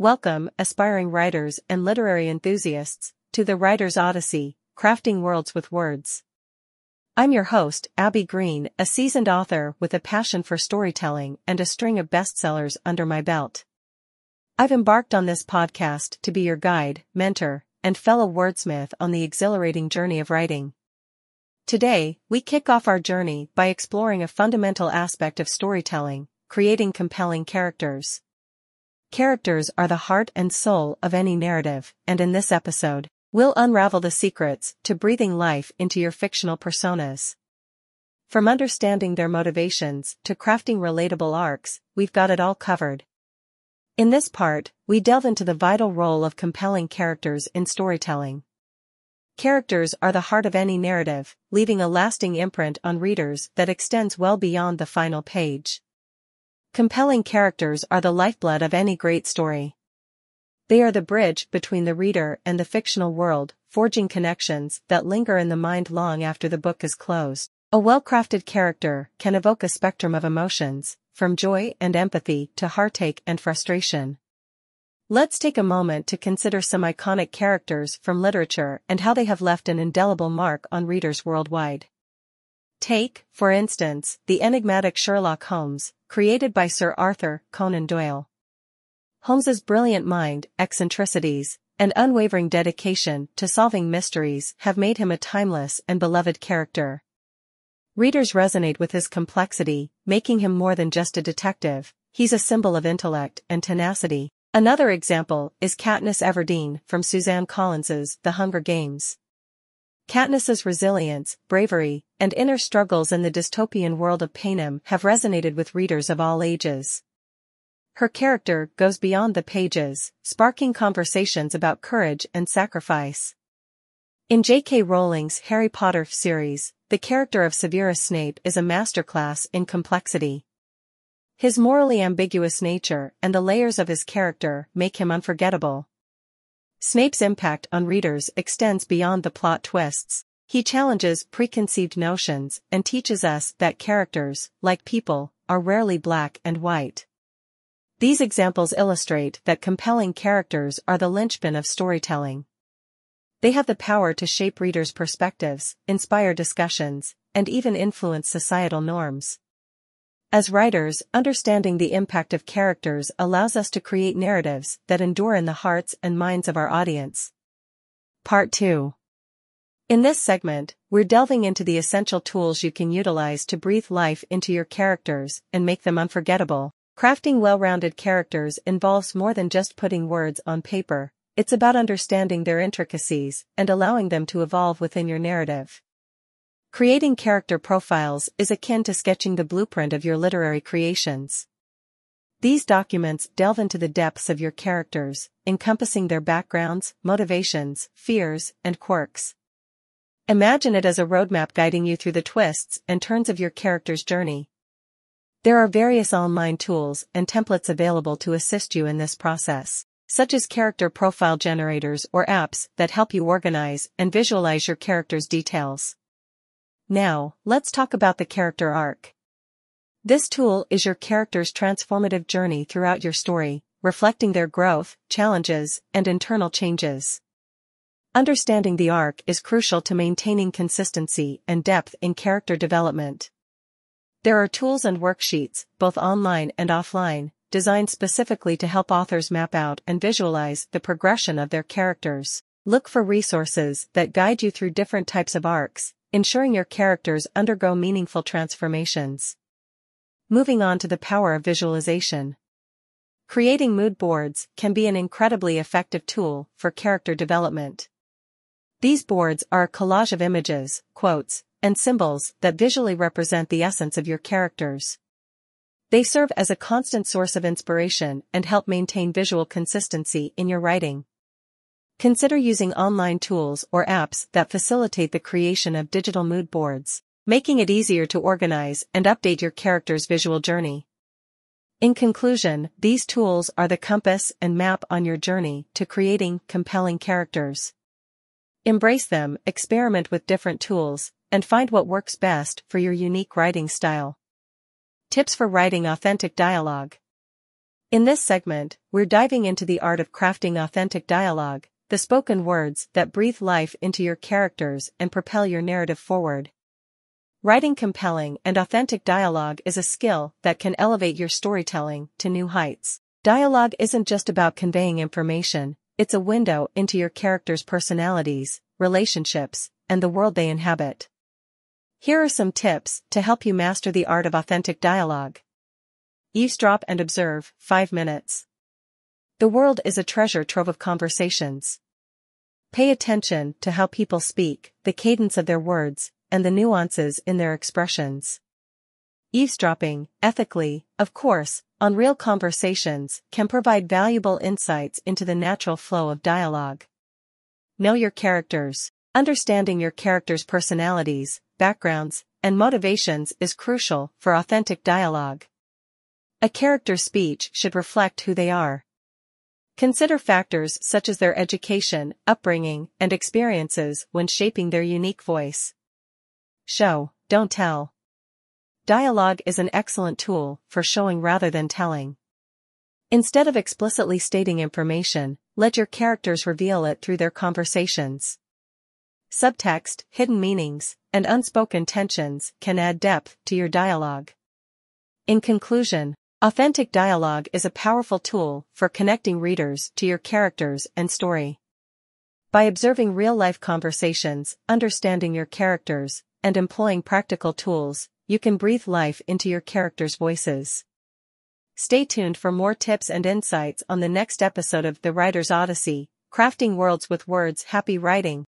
Welcome, aspiring writers and literary enthusiasts, to the Writer's Odyssey, Crafting Worlds with Words. I'm your host, Abby Green, a seasoned author with a passion for storytelling and a string of bestsellers under my belt. I've embarked on this podcast to be your guide, mentor, and fellow wordsmith on the exhilarating journey of writing. Today, we kick off our journey by exploring a fundamental aspect of storytelling, creating compelling characters. Characters are the heart and soul of any narrative, and in this episode, we'll unravel the secrets to breathing life into your fictional personas. From understanding their motivations to crafting relatable arcs, we've got it all covered. In this part, we delve into the vital role of compelling characters in storytelling. Characters are the heart of any narrative, leaving a lasting imprint on readers that extends well beyond the final page. Compelling characters are the lifeblood of any great story. They are the bridge between the reader and the fictional world, forging connections that linger in the mind long after the book is closed. A well-crafted character can evoke a spectrum of emotions, from joy and empathy to heartache and frustration. Let's take a moment to consider some iconic characters from literature and how they have left an indelible mark on readers worldwide. Take, for instance, the enigmatic Sherlock Holmes, created by Sir Arthur Conan Doyle. Holmes's brilliant mind, eccentricities, and unwavering dedication to solving mysteries have made him a timeless and beloved character. Readers resonate with his complexity, making him more than just a detective, he's a symbol of intellect and tenacity. Another example is Katniss Everdeen from Suzanne Collins's The Hunger Games. Katniss's resilience, bravery, and inner struggles in the dystopian world of Panem have resonated with readers of all ages. Her character goes beyond the pages, sparking conversations about courage and sacrifice. In J.K. Rowling's Harry Potter series, the character of Severus Snape is a masterclass in complexity. His morally ambiguous nature and the layers of his character make him unforgettable. Snape's impact on readers extends beyond the plot twists. He challenges preconceived notions and teaches us that characters, like people, are rarely black and white. These examples illustrate that compelling characters are the linchpin of storytelling. They have the power to shape readers' perspectives, inspire discussions, and even influence societal norms. As writers, understanding the impact of characters allows us to create narratives that endure in the hearts and minds of our audience. Part 2 In this segment, we're delving into the essential tools you can utilize to breathe life into your characters and make them unforgettable. Crafting well-rounded characters involves more than just putting words on paper, it's about understanding their intricacies and allowing them to evolve within your narrative. Creating character profiles is akin to sketching the blueprint of your literary creations. These documents delve into the depths of your characters, encompassing their backgrounds, motivations, fears, and quirks. Imagine it as a roadmap guiding you through the twists and turns of your character's journey. There are various online tools and templates available to assist you in this process, such as character profile generators or apps that help you organize and visualize your character's details. Now, let's talk about the character arc. This tool is your character's transformative journey throughout your story, reflecting their growth, challenges, and internal changes. Understanding the arc is crucial to maintaining consistency and depth in character development. There are tools and worksheets, both online and offline, designed specifically to help authors map out and visualize the progression of their characters. Look for resources that guide you through different types of arcs, ensuring your characters undergo meaningful transformations. Moving on to the power of visualization. Creating mood boards can be an incredibly effective tool for character development. These boards are a collage of images, quotes, and symbols that visually represent the essence of your characters. They serve as a constant source of inspiration and help maintain visual consistency in your writing. Consider using online tools or apps that facilitate the creation of digital mood boards, making it easier to organize and update your character's visual journey. In conclusion, these tools are the compass and map on your journey to creating compelling characters. Embrace them, experiment with different tools, and find what works best for your unique writing style. Tips for writing authentic dialogue. In this segment, we're diving into the art of crafting authentic dialogue, the spoken words that breathe life into your characters and propel your narrative forward. Writing compelling and authentic dialogue is a skill that can elevate your storytelling to new heights. Dialogue isn't just about conveying information, it's a window into your characters' personalities, relationships, and the world they inhabit. Here are some tips to help you master the art of authentic dialogue. Eavesdrop and observe, 5 minutes. The world is a treasure trove of conversations. Pay attention to how people speak, the cadence of their words, and the nuances in their expressions. Eavesdropping, ethically, of course, on real conversations, can provide valuable insights into the natural flow of dialogue. Know your characters. Understanding your characters' personalities, backgrounds, and motivations is crucial for authentic dialogue. A character's speech should reflect who they are. Consider factors such as their education, upbringing, and experiences when shaping their unique voice. Show, don't tell. Dialogue is an excellent tool for showing rather than telling. Instead of explicitly stating information, let your characters reveal it through their conversations. Subtext, hidden meanings, and unspoken tensions can add depth to your dialogue. In conclusion, authentic dialogue is a powerful tool for connecting readers to your characters and story. By observing real-life conversations, understanding your characters, and employing practical tools, you can breathe life into your characters' voices. Stay tuned for more tips and insights on the next episode of The Writer's Odyssey, Crafting Worlds with Words Happy Writing.